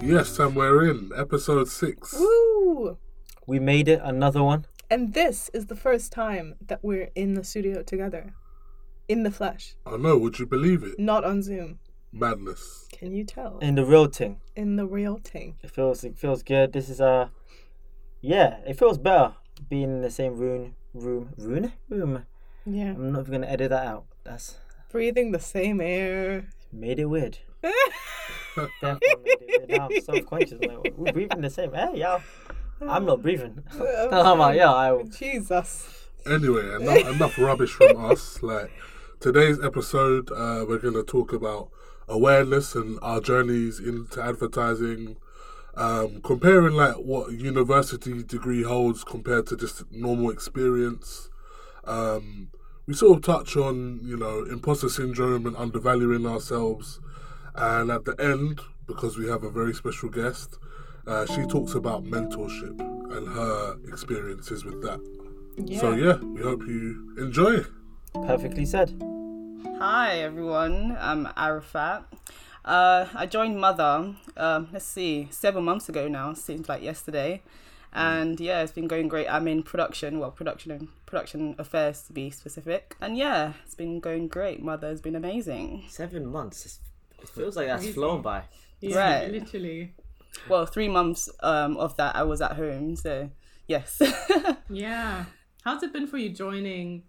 Yes, and we're in episode six. Woo! We made it, another one. And this is the first time that we're in the studio together. In the flesh. I know, would you believe it? Not on Zoom. Madness. Can you tell? In the real thing. In the real thing. It feels it feels good. This is uh yeah, it feels better being in the same room room room room. Yeah. I'm not even gonna edit that out. That's Breathing the same air. made it weird. Definitely made it weird. Now I'm self conscious. Like we're breathing the same. Hey yo. I'm not breathing. I'm like, yeah, I Jesus. Anyway, enough, enough rubbish from us. Like today's episode, uh, we're going to talk about awareness and our journeys into advertising. Um, comparing like what a university degree holds compared to just normal experience. Um, we sort of touch on you know imposter syndrome and undervaluing ourselves, and at the end, because we have a very special guest, uh, she talks about mentorship and her experiences with that. Yeah. So yeah, we hope you enjoy. perfectly said. Hi everyone, I'm Arafat. Uh, I joined Mother, um, let's see, seven months ago now, seems like yesterday. And yeah, it's been going great. I'm in production, well, production and production affairs to be specific. And yeah, it's been going great. Mother has been amazing. Seven months. It's- It feels like that's flown by. Yeah, Right. literally. Well, three months um, of that I was at home, so yes. Yeah. How's it been for you joining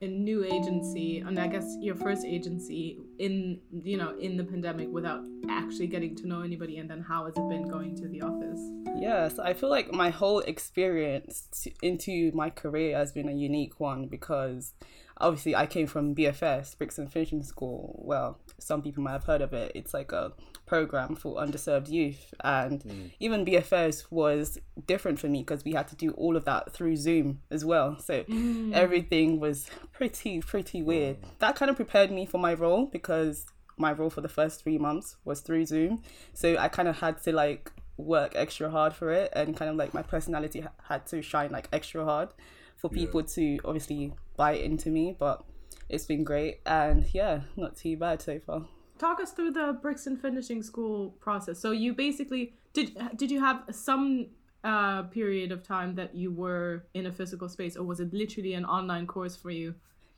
a new agency and I guess your first agency in you know in the pandemic without actually getting to know anybody and then how has it been going to the office? Yes, I feel like my whole experience t- into my career has been a unique one because obviously I came from BFS, Brixton Finishing School. Well, some people might have heard of it. It's like a program for underserved youth, and hmm. even BFS was different for me because we had to do all of that through Zoom as well. So mm. everything was pretty pretty weird. Hmm. That kind of prepared me for my role because my role for the first three months was through Zoom. So I kind of had to like work extra hard for it and kind of like my personality ha- had to shine like extra hard for people to obviously buy into me. But it's been great and yeah, not too bad so far. Talk us through the Brixton Finishing School process. So you basically did did you have some uh, period of time that you were in a physical space or was it literally an online course for you?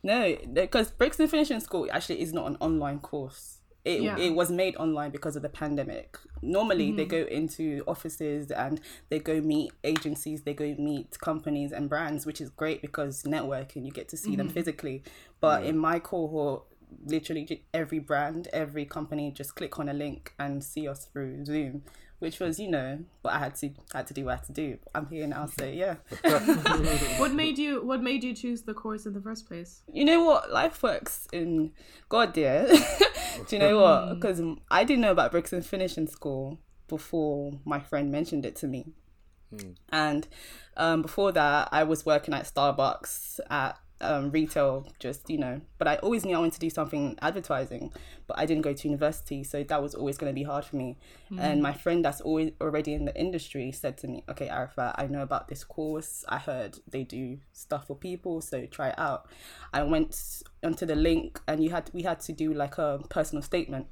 No, because Brixton Finishing School actually is not an online course. It, Yeah. it was made online because of the pandemic. Normally, they mm-hmm. go into offices and they go meet agencies, they go meet companies and brands, which is great because networking, you get to see them mm-hmm. physically. But in my cohort, literally every brand, every company just click on a link and see us through Zoom, which was, you know, what I had to had to do what I had to do. I'm here now, so yeah. What made you what made you choose the course in the first place? you know what life works in god dear do you know what because i didn't know about Brixton Finishing School before my friend mentioned it to me and um, before that i was working at starbucks at um, retail just you know but i always knew i wanted to do something advertising but i didn't go to university so that was always going to be hard for me. And my friend that's always already in the industry said to me okay arafat i know about this course. I heard they do stuff for people so try it out. I went onto the link and you had we had to do like a personal statement.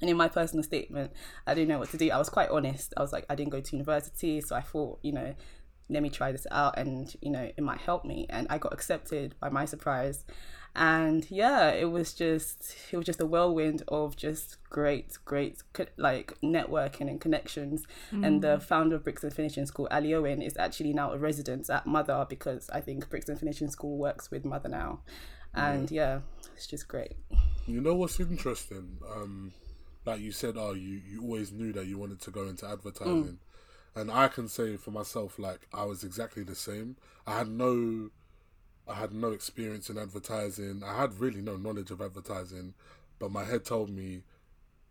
And in my personal statement, I didn't know what to do. I was quite honest. I was like, I didn't go to university, so I thought, you know, let me try this out and, you know, it might help me. And I got accepted by my surprise. And yeah, it was just it was just a whirlwind of just great, great co- like networking and connections. And the mm. founder of Brixton Finishing School, Ali Owen, is actually now a resident at Mother because I think Brixton Finishing School works with Mother now. And mm. yeah, it's just great. You know what's interesting? Um, like you said, oh, you, you always knew that you wanted to go into advertising. Mm. And I can say for myself, like I was exactly the same. I had no, I had no experience in advertising. I had really no knowledge of advertising, but my head told me,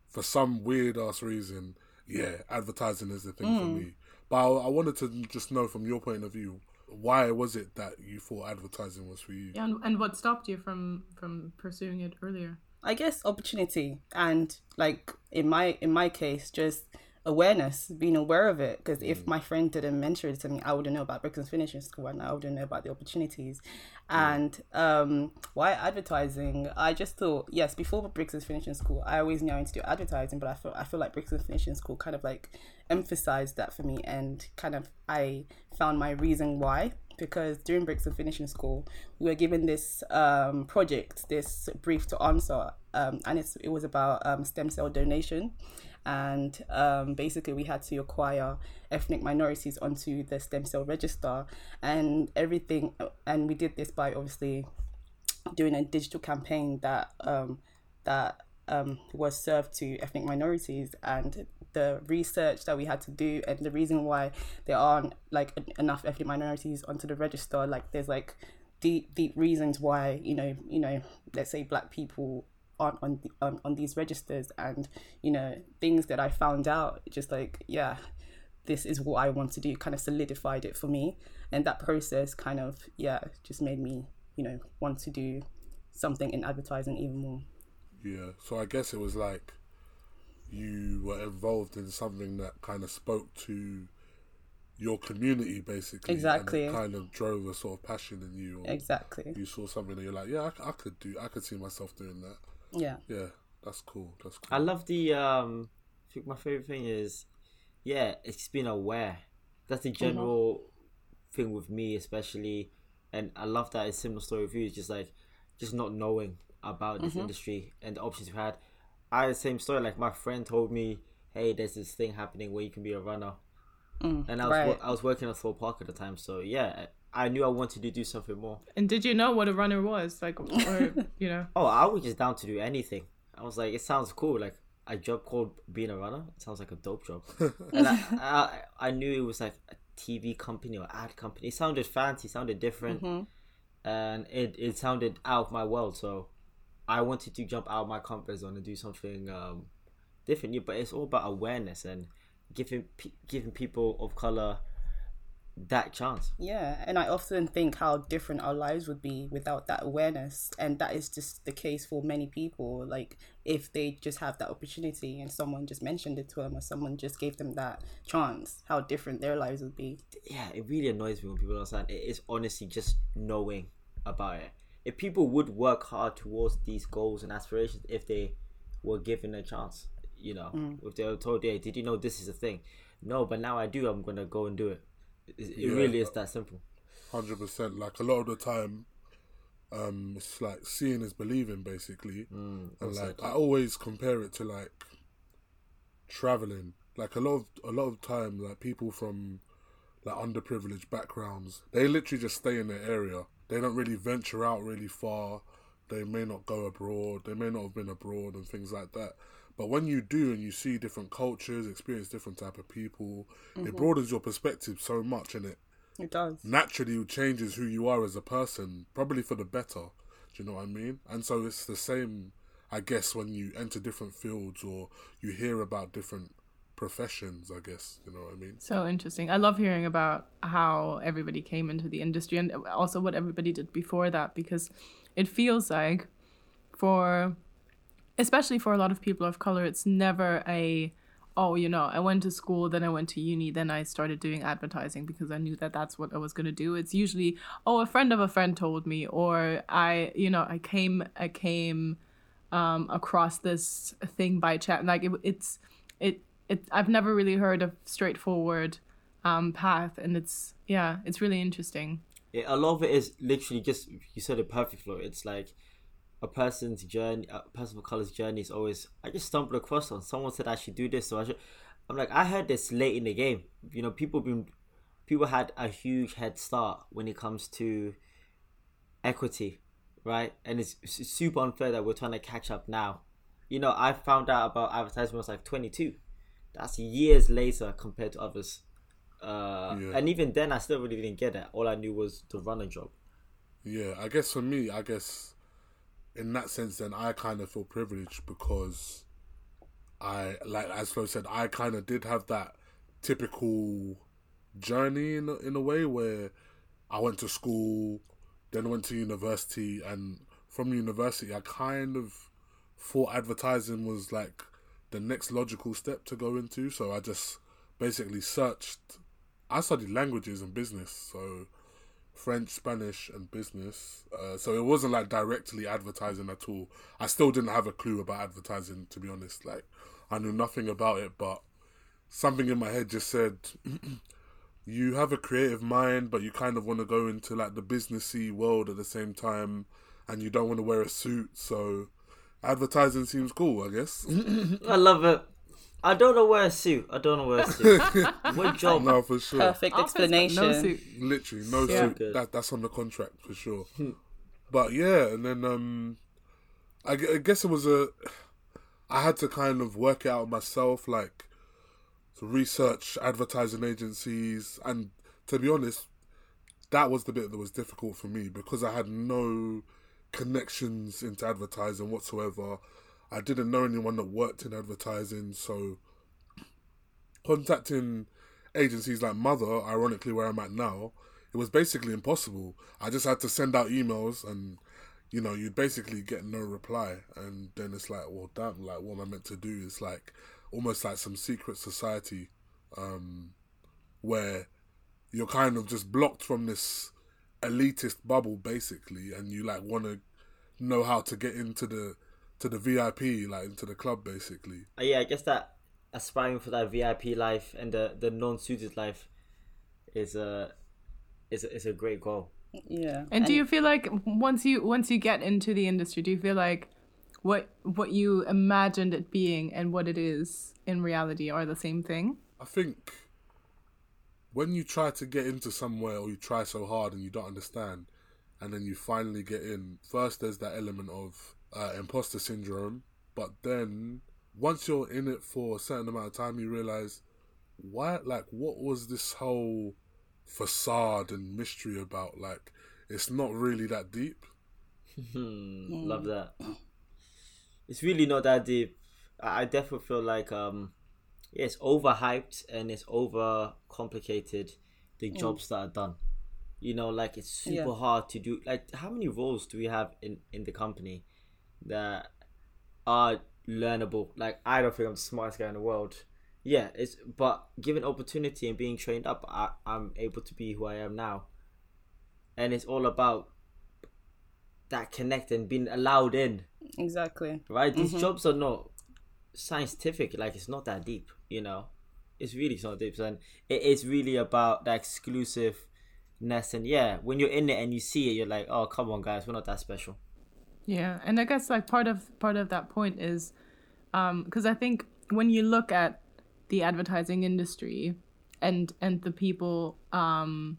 for some weird ass reason, yeah, advertising is the thing for hmm. me. But I, I wanted to just know from your point of view, why was it that you thought advertising was for you? Yeah, and, and what stopped you from from pursuing it earlier? I guess opportunity and like in my in my case just awareness, being aware of it. Because if my friend didn't mention it to me, I wouldn't know about Brixton's finishing school and I wouldn't know about the opportunities. And um, why advertising? I just thought, yes, before Brixton's finishing school, I always knew I wanted to do advertising, but I feel I feel like Brixton's finishing school kind of like emphasized that for me, and kind of I found my reason why. Because during Brixton Finishing School, we were given this um, project, this brief to answer, um, and it's, it was about um, stem cell donation and um, basically we had to acquire ethnic minorities onto the stem cell register. And everything and we did this by obviously doing a digital campaign that um, that um, was served to ethnic minorities. And the research that we had to do and the reason why there aren't like enough ethnic minorities onto the register like there's like deep deep reasons why you know you know let's say black people on on, on on these registers and you know things that I found out just like yeah this is what I want to do kind of solidified it for me. And that process kind of yeah just made me you know want to do something in advertising even more. Yeah so I guess it was like you were involved in something that kind of spoke to your community basically exactly. kind of drove a sort of passion in you exactly. you saw something that you're like yeah I, I could do I could see myself doing that yeah. Yeah, that's cool. That's cool. I love the um I think my favorite thing is yeah, it's being aware. That's the Mm-hmm. general thing with me especially and I love that it's similar story with you, it's just like just not knowing about Mm-hmm. this industry and the options we had. I had the same story, like my friend told me, Hey, there's this thing happening where you can be a runner. and I was Mm, right. wo- I was working at Thorpe Park at the time, so yeah, I knew I wanted to do something more. And did you know what a runner was? Like, or, you know? Oh, I was just down to do anything. I was like, it sounds cool. Like a job called being a runner. It sounds like a dope job. and I, I, I knew it was like a TV company or ad company. It sounded fancy, sounded different, and it it sounded out of my world. So I wanted to jump out of my comfort zone and do something um, different. Yeah, but it's all about awareness and giving giving people of color that chance. Yeah, and I often think how different our lives would be without that awareness, and that is just the case for many people. Like if they just have that opportunity and someone just mentioned it to them, or someone just gave them that chance, how different their lives would be. yeah, it really annoys me when people don't understand. It is honestly just knowing about it. If people would work hard towards these goals and aspirations, if they were given a chance, you know, mm. if they were told, "Hey, did you know this is a thing?" No, but now I do. I'm gonna go and do it. It, Yeah. really is that simple. Hundred percent. Like a lot of the time, um, it's like seeing is believing, basically. and like I always compare it to like traveling. Like a lot of a lot of time, like people from like underprivileged backgrounds, they literally just stay in their area. They don't really venture out really far. They may not go abroad. They may not have been abroad and things like that. But when you do and you see different cultures, experience different type of people, it mm-hmm. broadens your perspective so much, and it It does. naturally changes who you are as a person, probably for the better. Do you know what I mean? And so it's the same, I guess, when you enter different fields or you hear about different professions. I guess you know what I mean. So interesting. I love hearing about how everybody came into the industry and also what everybody did before that because it feels like for especially for a lot of people of color it's never a oh you know I went to school then I went to uni then I started doing advertising because I knew that that's what I was going to do. It's usually oh a friend of a friend told me or I you know I came I came um, across this thing by chat. Like it, it's it it. I've never really heard a straightforward um, path, and it's yeah, it's really interesting. Yeah, a lot of it is literally just you said it perfect, Flo. It's like a person's journey, a person of color's journey is always. I just stumbled across on someone said I should do this, so I should. I'm like, I heard this late in the game. You know, people been, people had a huge head start when it comes to equity, right? And it's, it's super unfair that we're trying to catch up now. You know, I found out about advertising when I was like 22. That's years later compared to others. Uh, Yeah. And even then, I still really didn't get it. All I knew was the runner job. Yeah, I guess for me, I guess in that sense, then I kind of feel privileged because I, like as Flo said, I kind of did have that typical journey in in a way where I went to school, then went to university, and from university, I kind of thought advertising was like the next logical step to go into. So I just basically searched. I studied languages and business, so French, Spanish, and business. Uh, so it wasn't like directly advertising at all. I still didn't have a clue about advertising, to be honest. Like I knew nothing about it, but something in my head just said. you have a creative mind, but you kind of want to go into like the businessy world at the same time, and you don't want to wear a suit. So, advertising seems cool, I guess. I love it. I don't know where a suit. I don't know where a suit. what job? no, for sure. Perfect Office, but explanation. No suit. Literally, no Yeah. suit. That that's on the contract for sure. but yeah, and then um, I, I guess it was a. I had to kind of work it out myself, like to research advertising agencies, and to be honest, that was the bit that was difficult for me because I had no connections into advertising whatsoever. I didn't know anyone that worked in advertising, so contacting agencies like Mother, ironically where I'm at now, it was basically impossible. I just had to send out emails and you know, you'd basically get no reply and then it's like, well damn, like what am I meant to do? It's like almost like some secret society, um, where you're kind of just blocked from this elitist bubble basically and you like wanna know how to get into the to the VIP, like into the club basically. Uh, yeah, I guess that aspiring for that VIP life and the the non-suited life is a is a, is a great goal. Yeah. And do you feel like once you once you get into the industry, do you feel like what what you imagined it being and what it is in reality are the same thing? I think when you try to get into somewhere or you try so hard and you don't understand, and then you finally get in, first there's that element of uh, imposter syndrome, but then once you're in it for a certain amount of time, you realize why, like, what was this whole facade and mystery about? Like, it's not really that deep. Hmm, Love that. It's really not that deep. I I definitely feel like um, yeah, it's overhyped and it's over complicated. The jobs that are done, you know, like it's super Yeah. hard to do. Like, how many roles do we have in in the company that are learnable? Like, I don't think I'm the smartest guy in the world. Yeah, it's but given opportunity and being trained up, I, I'm able to be who I am now. And it's all about that connect and being allowed in Exactly. right these mm-hmm. jobs are not scientific like it's not that deep you know it's really not deep and it is really about the exclusiveness and yeah when you're in it and you see it you're like oh come on guys we're not that special Yeah, and I guess like part of part of that point is because I think when you look at the advertising industry and and the people um,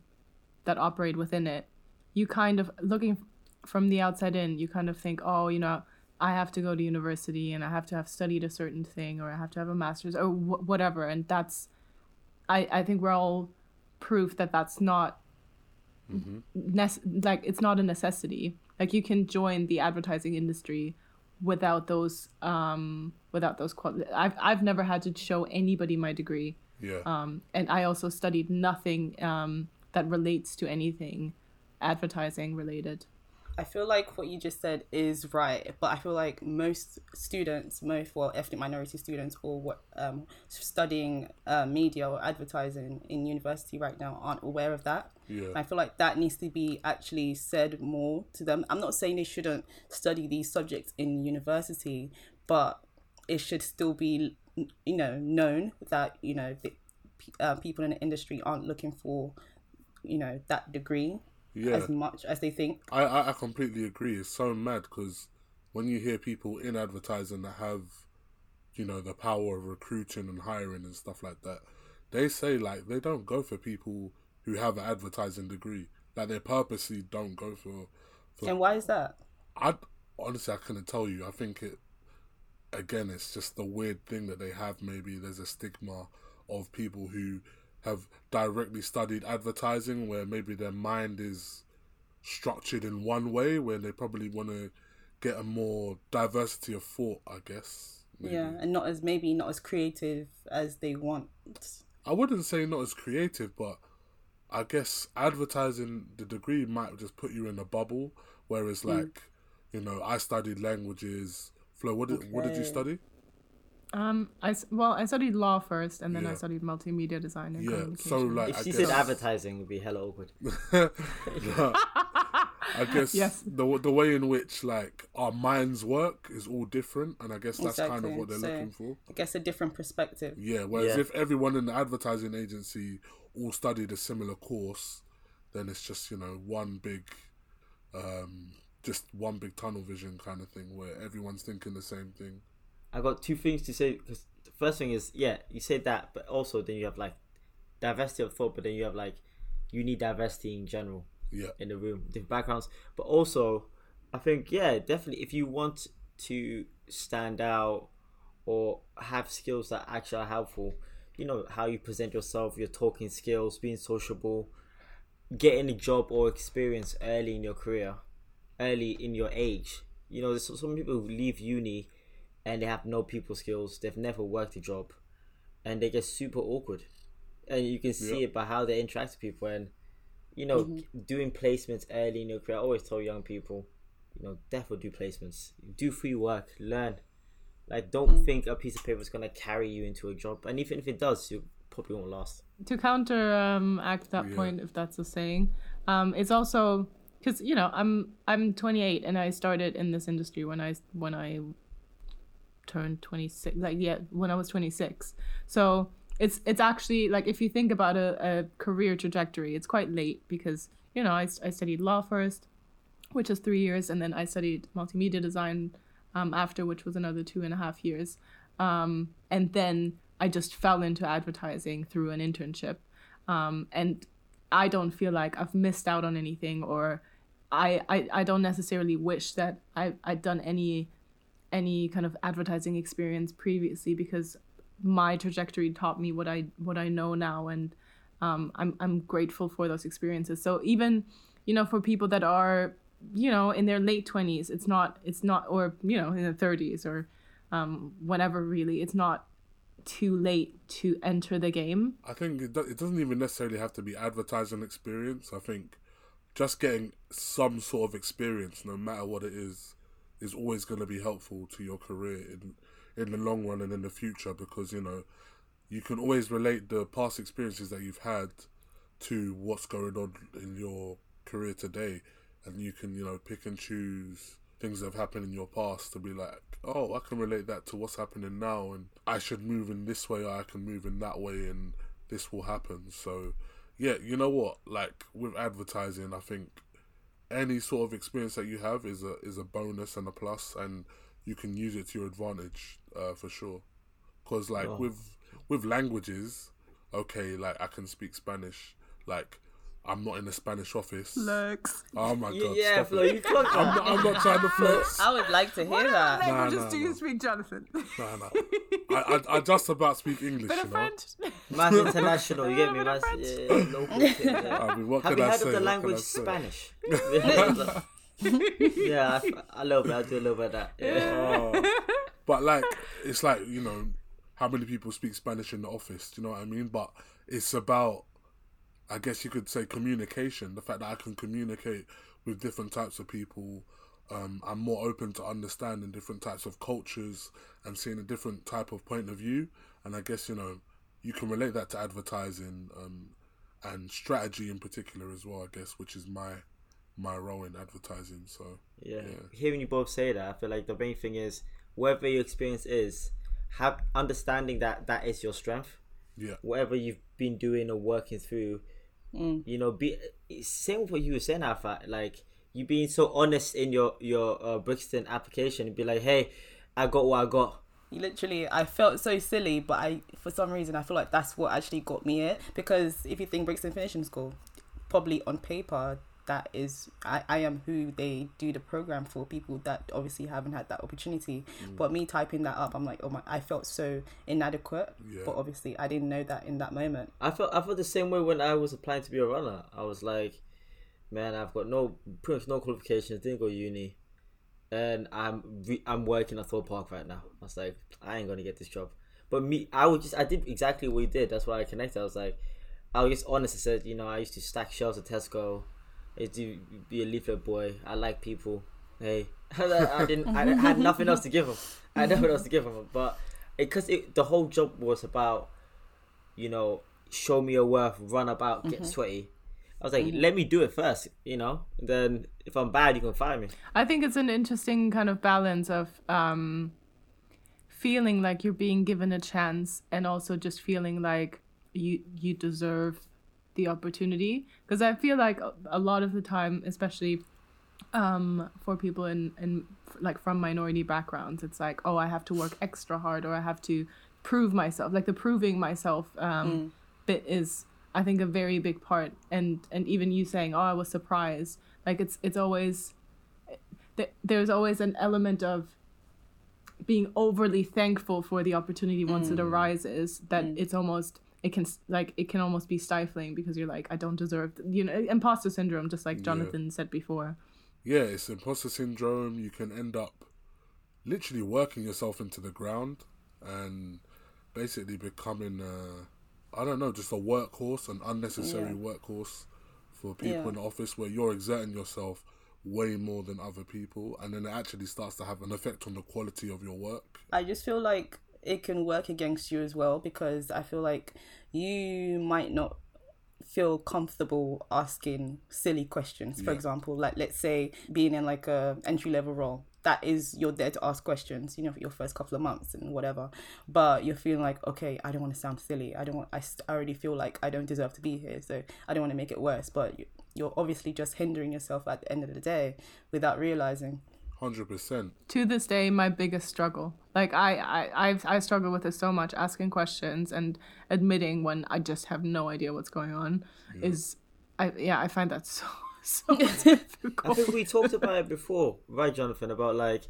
that operate within it, you kind of looking from the outside in, you kind of think, oh, you know, I have to go to university and I have to have studied a certain thing or I have to have a master's or wh- whatever, and that's, I I think we're all proof that that's not nec- like it's not a necessity. Like you can join the advertising industry without those um without those qual- I've I've never had to show anybody my degree. Yeah. Um and I also studied nothing um that relates to anything advertising related. I feel like what you just said is right, but I feel like most students, most well ethnic minority students, or what um, studying uh, media or advertising in university right now aren't aware of that. Yeah. I feel like that needs to be actually said more to them. I'm not saying they shouldn't study these subjects in university, but it should still be, you know, known that you know the, uh, people in the industry aren't looking for, you know, that degree Yeah. as much as they think. I, I, I completely agree. It's so mad because when you hear people in advertising that have, you know, the power of recruiting and hiring and stuff like that, they say like they don't go for people who have an advertising degree. Like they purposely don't go for. for And why is that? I honestly I couldn't tell you. I think it. Again, it's just the weird thing that they have. Maybe there's a stigma of people who have directly studied advertising, where maybe their mind is structured in one way, where they probably want to get a more diversity of thought. I guess. maybe. Yeah, and not as maybe not as creative as they want. I wouldn't say not as creative, but I guess advertising the degree might just put you in a bubble. Whereas, Mm. like, you know, I studied languages. Flo, what did what did you study? Um, I s- well, I studied law first, and then I studied multimedia design and Yeah, communication. so like If I she guess, said advertising, would be hella awkward. I guess Yes. the the way in which like our minds work is all different, and I guess that's kind of what they're So- looking for. I guess a different perspective. Yeah. Whereas Yeah. if everyone in the advertising agency all studied a similar course, then it's just you know one big, um, just one big tunnel vision kind of thing where everyone's thinking the same thing. I got two things to say because the first thing is yeah, you say that, but also then you have like diversity of thought, but then you have like you need diversity in general Yeah. in the room, different backgrounds, but also I think yeah, definitely if you want to stand out or have skills that actually are helpful, you know how you present yourself, your talking skills, being sociable, getting a job or experience early in your career, early in your age. You know, there's some people who leave uni and they have no people skills. They've never worked a job, and they get super awkward. And you can see Yeah. it by how they interact with people. And you know, Mm-hmm. doing placements early in your career. I always tell young people, you know, definitely do placements. Do free work. Learn. Like, don't Mm. think a piece of paper is gonna carry you into a job. And even if it does, you probably won't last. to counter um act that Yeah. point if that's a saying um it's also because you know i'm i'm 28 and i started in this industry when i when i turned 26 like yeah when i was 26 so it's it's actually like if you think about a, a career trajectory it's quite late because you know I, I studied law first which is three years and then i studied multimedia design um, after which was another two and a half years. Um, and then i just fell into advertising through an internship. Um, and i don't feel like i've missed out on anything or i i, I don't necessarily wish that I, i'd done any any kind of advertising experience previously because my trajectory taught me what I what I know now and um, I'm I'm grateful for those experiences. So even you know for people that are you know in their late 20s it's not it's not or you know in their 30s or um, whenever really it's not too late to enter the game. I think it, do- it doesn't even necessarily have to be advertising experience. I think just getting some sort of experience, no matter what it is, is always going to be helpful to your career in in the long run and in the future because you know you can always relate the past experiences that you've had to what's going on in your career today, and you can you know pick and choose things that have happened in your past to be like, oh, I can relate that to what's happening now, and I should move in this way, or I can move in that way, and this will happen. So, yeah, you know what? Like with advertising, I think any sort of experience that you have is a is a bonus and a plus, and you can use it to your advantage uh, for sure. Because like Oh. with with languages, okay, like I can speak Spanish, like. I'm not in the Spanish office. Looks. Oh my god! yeah, stop Flo, it. you clocked I'm not, I'm not trying to flex. I would like to hear that. languages nah, Just do you speak, Jonathan? Nah, nah. I, I, I just about speak English, Bit you of know. French? Mass international, you get me? Mass, yeah, local yeah. I mean, what Have can you I heard say? of the What can I language? Spanish? yeah, I, I love that. I do a little bit of that. Yeah. Oh. but like, it's like you know, how many people speak Spanish in the office? Do you know what I mean? But it's about, I guess you could say, communication. The fact that I can communicate with different types of people. Um, I'm more open to understanding different types of cultures and seeing a different type of point of view. And I guess you know, you can relate that to advertising um, and strategy in particular as well. I guess, which is my my role in advertising. So Yeah. Yeah. Hearing you both say that, I feel like the main thing is whatever your experience is, have understanding that that is your strength. yeah, Whatever you've been doing or working through, you know, be same for you were saying, Alpha. Like you being so honest in your your uh, Brixton application, be like, hey, I got what I got. literally i felt so silly but i for some reason i feel like that's what actually got me here because if you think brixton finishing school probably on paper that is I, I am who they do the program for people that obviously haven't had that opportunity mm. but me typing that up i'm like oh my i felt so inadequate Yeah. but obviously i didn't know that in that moment I felt I felt the same way when I was applying to be a runner. I was like, man, I've got no pretty much no qualifications, didn't go uni, and I'm re- I'm working at Thorpe Park right now. I was like, I ain't gonna get this job. But me, I would just I did exactly what you did. That's why I connected. I was like, I was just honest. I said, you know, I used to stack shelves at Tesco. I used to be a leaflet boy. I like people. Hey, I didn't. I had nothing else to give them. I had nothing else to give them. But because it, the whole job was about, you know, show me your worth, run about, get sweaty. I was like, let me do it first, you know. Then if I'm bad, you can fire me. I think it's an interesting kind of balance of um, feeling like you're being given a chance and also just feeling like you you deserve the opportunity because I feel like a- lot of the time, especially um, for people in, in like from minority backgrounds, it's like, oh, I have to work extra hard or I have to prove myself. Like the proving myself um, bit is, I think, a very big part. And and even you saying, oh, I was surprised. Like it's it's always th- there's always an element of being overly thankful for the opportunity once it arises that it's almost it can like it can almost be stifling because you're like I don't deserve th- you know imposter syndrome just like Jonathan said before. yeah, it's imposter syndrome. You can end up literally working yourself into the ground and basically becoming, uh, I don't know, just a workhorse, an unnecessary workhorse for people Yeah. in the office where you're exerting yourself way more than other people, and then it actually starts to have an effect on the quality of your work. I just feel like it can work against you as well because I feel like you might not feel comfortable asking silly questions. For Yeah. example, like let's say being in like a entry level role. That is you're there to ask questions, you know, for your first couple of months and whatever. But you're feeling like, okay, I don't want to sound silly. I don't want. I, I already feel like I don't deserve to be here, so I don't want to make it worse. But you, you're obviously just hindering yourself at the end of the day without realizing. Hundred percent. To this day, my biggest struggle. Like I I I've, I struggle with this so much. Asking questions and admitting when I just have no idea what's going on is I yeah I find that so so difficult. I think we talked about it before, right, Jonathan? About like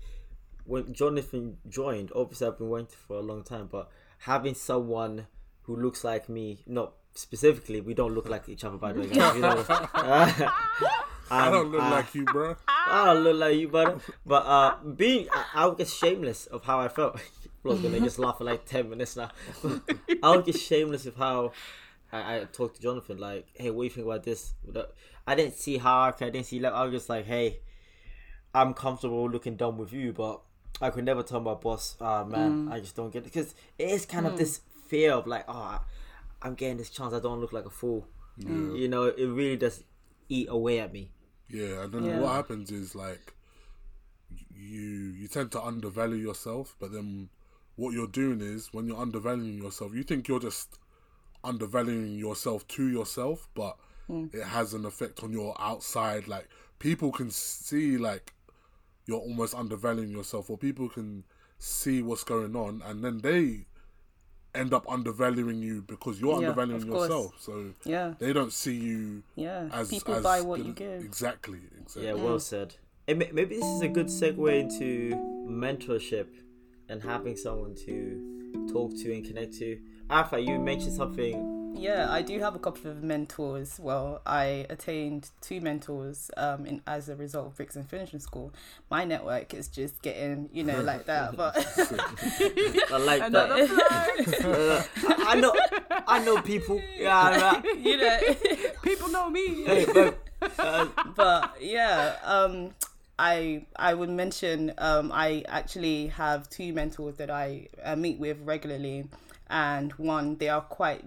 when Jonathan joined. Obviously, I've been waiting for a long time, but having someone who looks like me, not specifically, we don't look like each other, by the way. You know, uh, I don't look uh, like you, bro. I don't look like you, brother. But uh, being, I, I would get shameless of how I felt. I was gonna just laugh for like ten minutes now. I would get shameless of how I, I talked to Jonathan. Like, hey, what do you think about this? I didn't see hierarchy. I didn't see. Like, I was just like, hey, I'm comfortable looking dumb with you, but I could never tell my boss, ah man, I just don't get it because it is kind of this fear of like, oh, I'm getting this chance. I don't look like a fool. You know, it really does eat away at me. Yeah, and then Yeah. what happens is like you you tend to undervalue yourself, but then what you're doing is when you're undervaluing yourself, you think you're just undervaluing yourself to yourself, but mm. it has an effect on your outside. Like people can see like you're almost undervaluing yourself, or people can see what's going on, and then they end up undervaluing you because you're Yeah, undervaluing yourself. So Yeah. they don't see you Yeah, as people as buy what good you give. Exactly, exactly. Yeah, well said. And maybe this is a good segue into mentorship and having someone to talk to and connect to. Alpha, you mentioned something. Yeah, I do have a couple of mentors. Well, I attained two mentors um, in as a result of Brixton Finishing School. My network is just getting, you know, like that. But I like Another that. Uh, I I know, I know people. Yeah, right. you know, People know me. Hey, but, uh, but yeah, um, I I would mention um, I actually have two mentors that I uh, meet with regularly, and one they are quite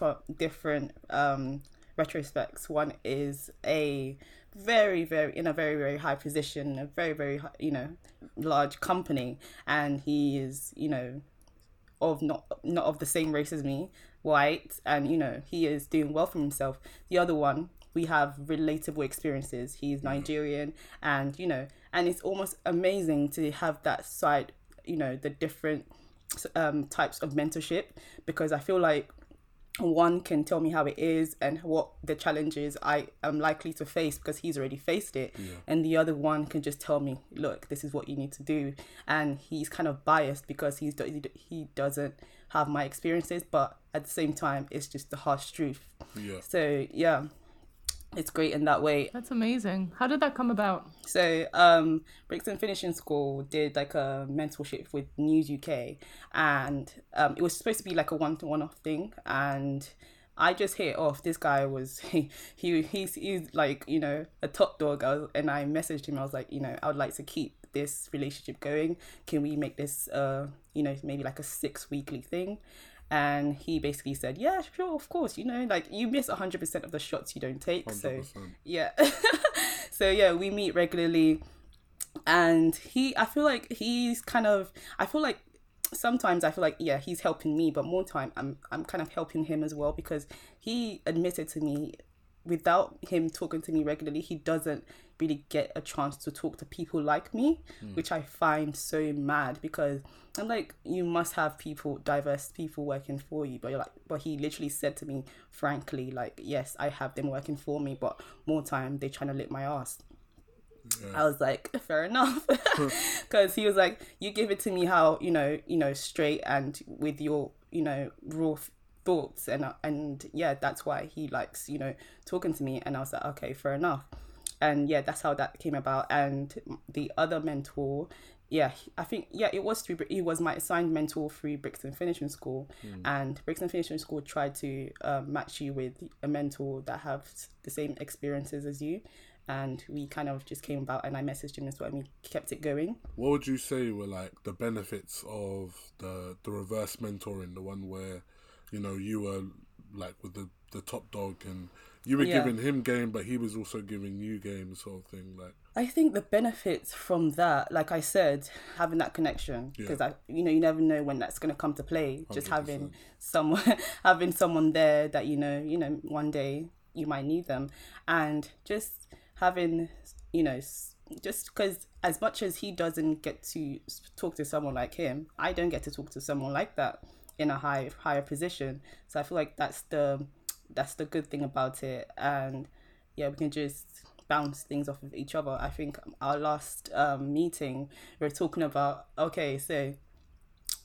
f- different um, retrospects. One is a very very in a very very high position, a very very you know large company, and he is you know of not not of the same race as me, white, and you know he is doing well for himself. The other one, we have relatable experiences. He's Nigerian, and you know, and it's almost amazing to have that side. You know, the different um, types of mentorship because I feel like one can tell me how it is and what the challenges I am likely to face because he's already faced it. And the other one can just tell me, look, this is what you need to do. And he's kind of biased because he's he doesn't have my experiences, but at the same time, it's just the harsh truth. Yeah. So yeah, it's great in that way. That's amazing. How did that come about? So, um, Brixton Finishing School did like a mentorship with News UK, and um, it was supposed to be like a one-to-one off thing. And I just hit off. This guy was he, he he's he's like you know a top dog. I was, and I messaged him. I was like, you know, I would like to keep this relationship going. Can we make this uh you know maybe like a six weekly thing? And he basically said, yeah, sure, of course. You know, like you miss hundred percent of the shots you don't take. So 100%. yeah, so yeah, we meet regularly, and he, I feel like he's kind of, I feel like sometimes I feel like yeah he's helping me but more time I'm I'm kind of helping him as well because he admitted to me without him talking to me regularly he doesn't really get a chance to talk to people like me hmm. which I find so mad because I'm like you must have people diverse people working for you but you're like but he literally said to me frankly like yes I have them working for me but more time they trying to lick my ass. I was like, fair enough, because he was like, you give it to me how you know, you know, straight and with your you know raw thoughts, and uh, and yeah, that's why he likes you know talking to me, and I was like, okay, fair enough, and yeah, that's how that came about. And the other mentor, yeah, I think yeah, it was through. He was my assigned mentor through Brixton Finishing School, and Brixton Finishing School tried to um, match you with a mentor that have the same experiences as you and we kind of just came about and I messaged him as well and we kept it going. What would you say were like the benefits of the the reverse mentoring, the one where, you know, you were like with the the top dog and you were Yeah. giving him game, but he was also giving you game, sort of thing. Like, I think the benefits from that, like I said, having that connection because I, you know, you never know when that's gonna come to play. Just having someone, having someone there that you know, you know, one day you might need them, and just having, you know, just because as much as he doesn't get to talk to someone like him, I don't get to talk to someone like that in a high higher position. So I feel like that's the that's the good thing about it, and yeah, we can just bounce things off of each other. I think our last um, meeting, we were talking about okay, so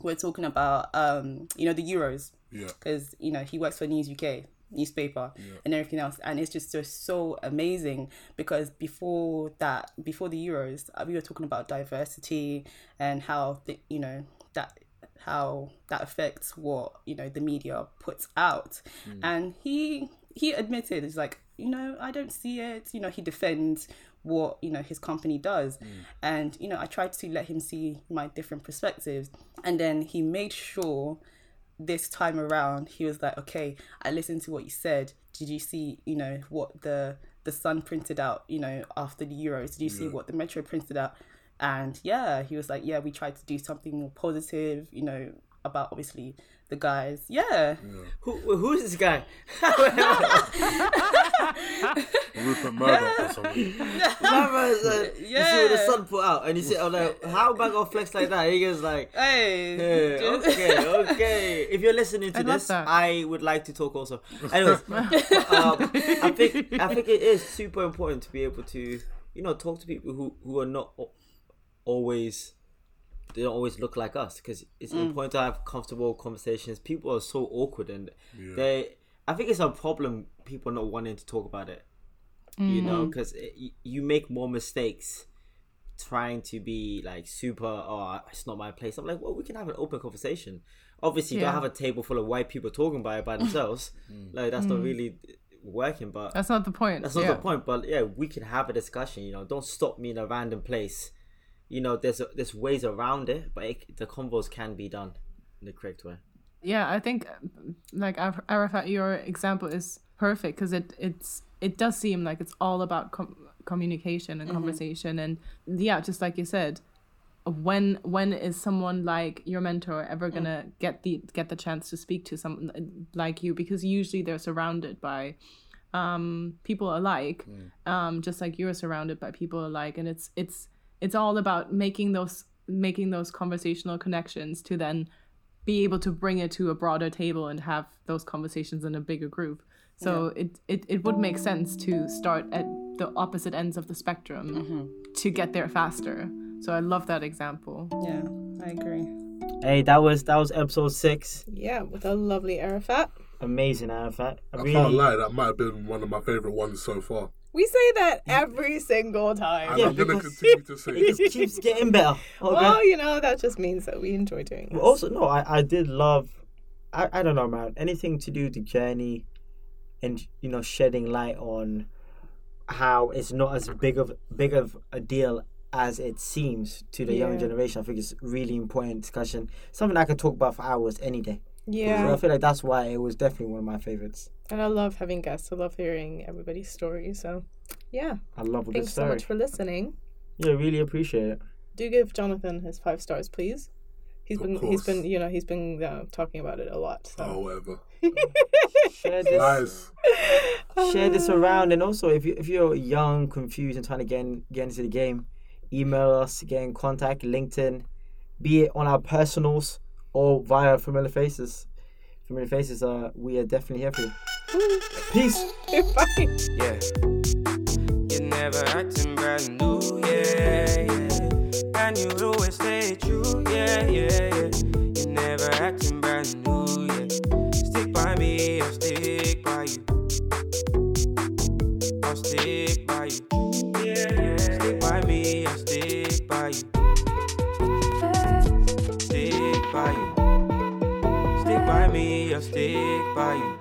we're talking about um, you know the Euros yeah, because you know he works for News UK newspaper yeah. and everything else and it's just so, so amazing because before that before the euros uh, we were talking about diversity and how the, you know that how that affects what you know the media puts out. Mm. And he he admitted it's like you know i don't see it. You know he defends what you know his company does. Mm. And you know i tried to let him see my different perspectives. And then he made sure this time around he was like okay i listened to what you said. Did you see you know what the the sun printed out you know after the euros? Did you see what the metro printed out and yeah he was like yeah we tried to do something more positive you know about obviously the guys yeah Who who is this guy? Rupert Murdoch or something. Mama said, You see what the sun put out, and you see, I'm like, how am I gonna flex like that? He goes like. hey Yeah, just- okay, okay. If you're listening to I this. I would like to talk also. Anyways, um, I think I think it is super important to be able to, you know, talk to people who who are not al- always they don't always look like us because it's mm. important to have comfortable conversations. People are so awkward and they. I think it's a problem. People not wanting to talk about it. You know, mm. because you make more mistakes trying to be like super oh it's not my place i'm like well we can have an open conversation obviously Yeah. Mm. don't have a table full of white people talking about it by themselves mm. like that's not really working, but That's not the point. that's not yeah. the point. But yeah, we can have a discussion. You know, don't stop me in a random place. You know, there's there's ways around it, but it, the convos can be done in the correct way. Yeah, I think like Ar- Arafat, your example is perfect because it it's it does seem like it's all about com- communication and conversation and yeah, just like you said, when when is someone like your mentor ever gonna get the get the chance to speak to someone like you? Because usually they're surrounded by um people alike um just like you're surrounded by people alike and it's it's it's all about making those making those conversational connections to then be able to bring it to a broader table and have those conversations in a bigger group so it, it it would make sense to start at the opposite ends of the spectrum mm-hmm. to get there faster so i love that example Yeah, I agree. Hey, that was that was episode six. Yeah, with a lovely Arafat. Amazing, Arafat. I I really, can't lie, that might have been one of my favourite ones so far. We say that every single time. And Yeah, I'm going to continue to say it it. just keeps getting better. Okay. Well, you know, that just means that we enjoy doing But this. also, no, I, I did love. I, I don't know, man. Anything to do with the journey, and you know shedding light on how it's not as big of big of a deal as it seems to the young generation. I think it's really important discussion. Something I could talk about for hours any day. So Yeah. I feel like that's why it was definitely one of my favorites. And I love having guests. I love hearing everybody's stories. So, yeah. I love a good Thanks so much for listening. yeah, really appreciate it. Do give Jonathan his five stars, please. He's Of been he's been you know he's been uh, talking about it a lot. So. Whatever. Share this, Nice. share this around, and also if you if you're young, confused, and trying to get in, get into the game, email us, get in contact, LinkedIn, be it on our personals or via Familiar Faces. Familiar Faces, uh, we are definitely here for you. Peace. Bye. yeah. You never acting brand new, yeah, yeah. And you always stay true, yeah, yeah, yeah. You never acting brand new, yeah. Stick by me, I'll stick by you. I'll stick me, I'll stick by you.